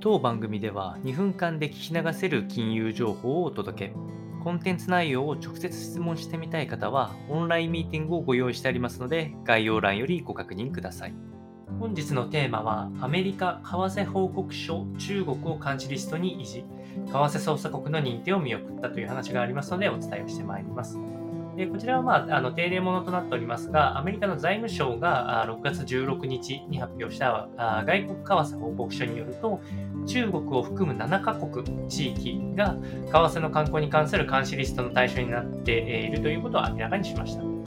当番組では2分間で聞き流せる金融情報をお届け。コンテンツ内容を直接質問してみたい方は、オンラインミーティングをご用意してありますので、概要欄よりご確認ください。本日のテーマは、アメリカ為替報告書中国を監視リストに維持、為替捜査国の認定を見送ったという話がありますので、お伝えをしてまいります。でこちらは、まあ、あの定例ものとなっておりますが、アメリカの財務省が6月16日に発表した外国為替報告書によると、中国を含む7カ国地域が為替の観光に関する監視リストの対象になっているということを明らかにしました。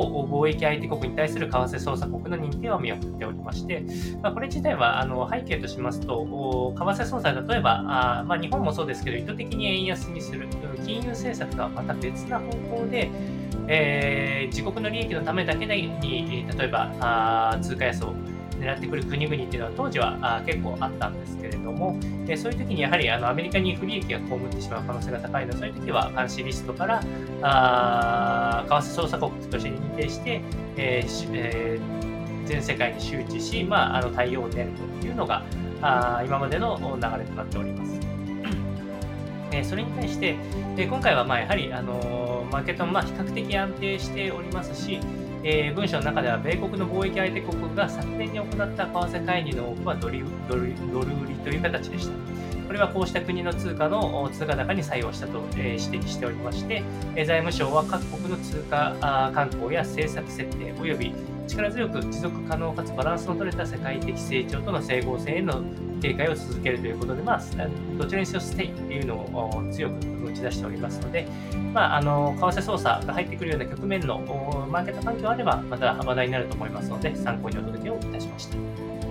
を、貿易相手国に対する為替操作国の認定を見送っておりまして、まあ、これ自体はあの背景としますと、為替操作、例えばあ、まあ、日本もそうですけど、意図的に円安にする、金融政策とはまた別な方向で、えー、自国の利益のためだけに、例えばあ通貨安を狙ってくる国々っていうのは当時は結構あったんですけれども、えそういう時にやはりあのアメリカに不利益が被ってしまう可能性が高いので、そういう時は監視リストからあ為替捜査国として認定して、えーえー、全世界に周知し、まあ、あの対応を練るというのがあ今までの流れとなっております。えそれに対して、え今回はまあやはり、あのマーケットもまあ比較的安定しておりますし、えー、文書の中では米国の貿易相手国が昨年に行った為替介入の多くはドルドルドル売りという形でした。これはこうした国の通貨の通貨高に作用したと、え、指摘しておりまして、財務省は各国の通貨観光や政策設定及び力強く持続可能かつバランスの取れた世界的成長との整合性への警戒を続けるということで、まあ、どちらにせよステイというのを強く打ち出しておりますので、まあ、あの為替操作が入ってくるような局面のマーケット環境があれば、また話題になると思いますので、参考にお届けをいたしました。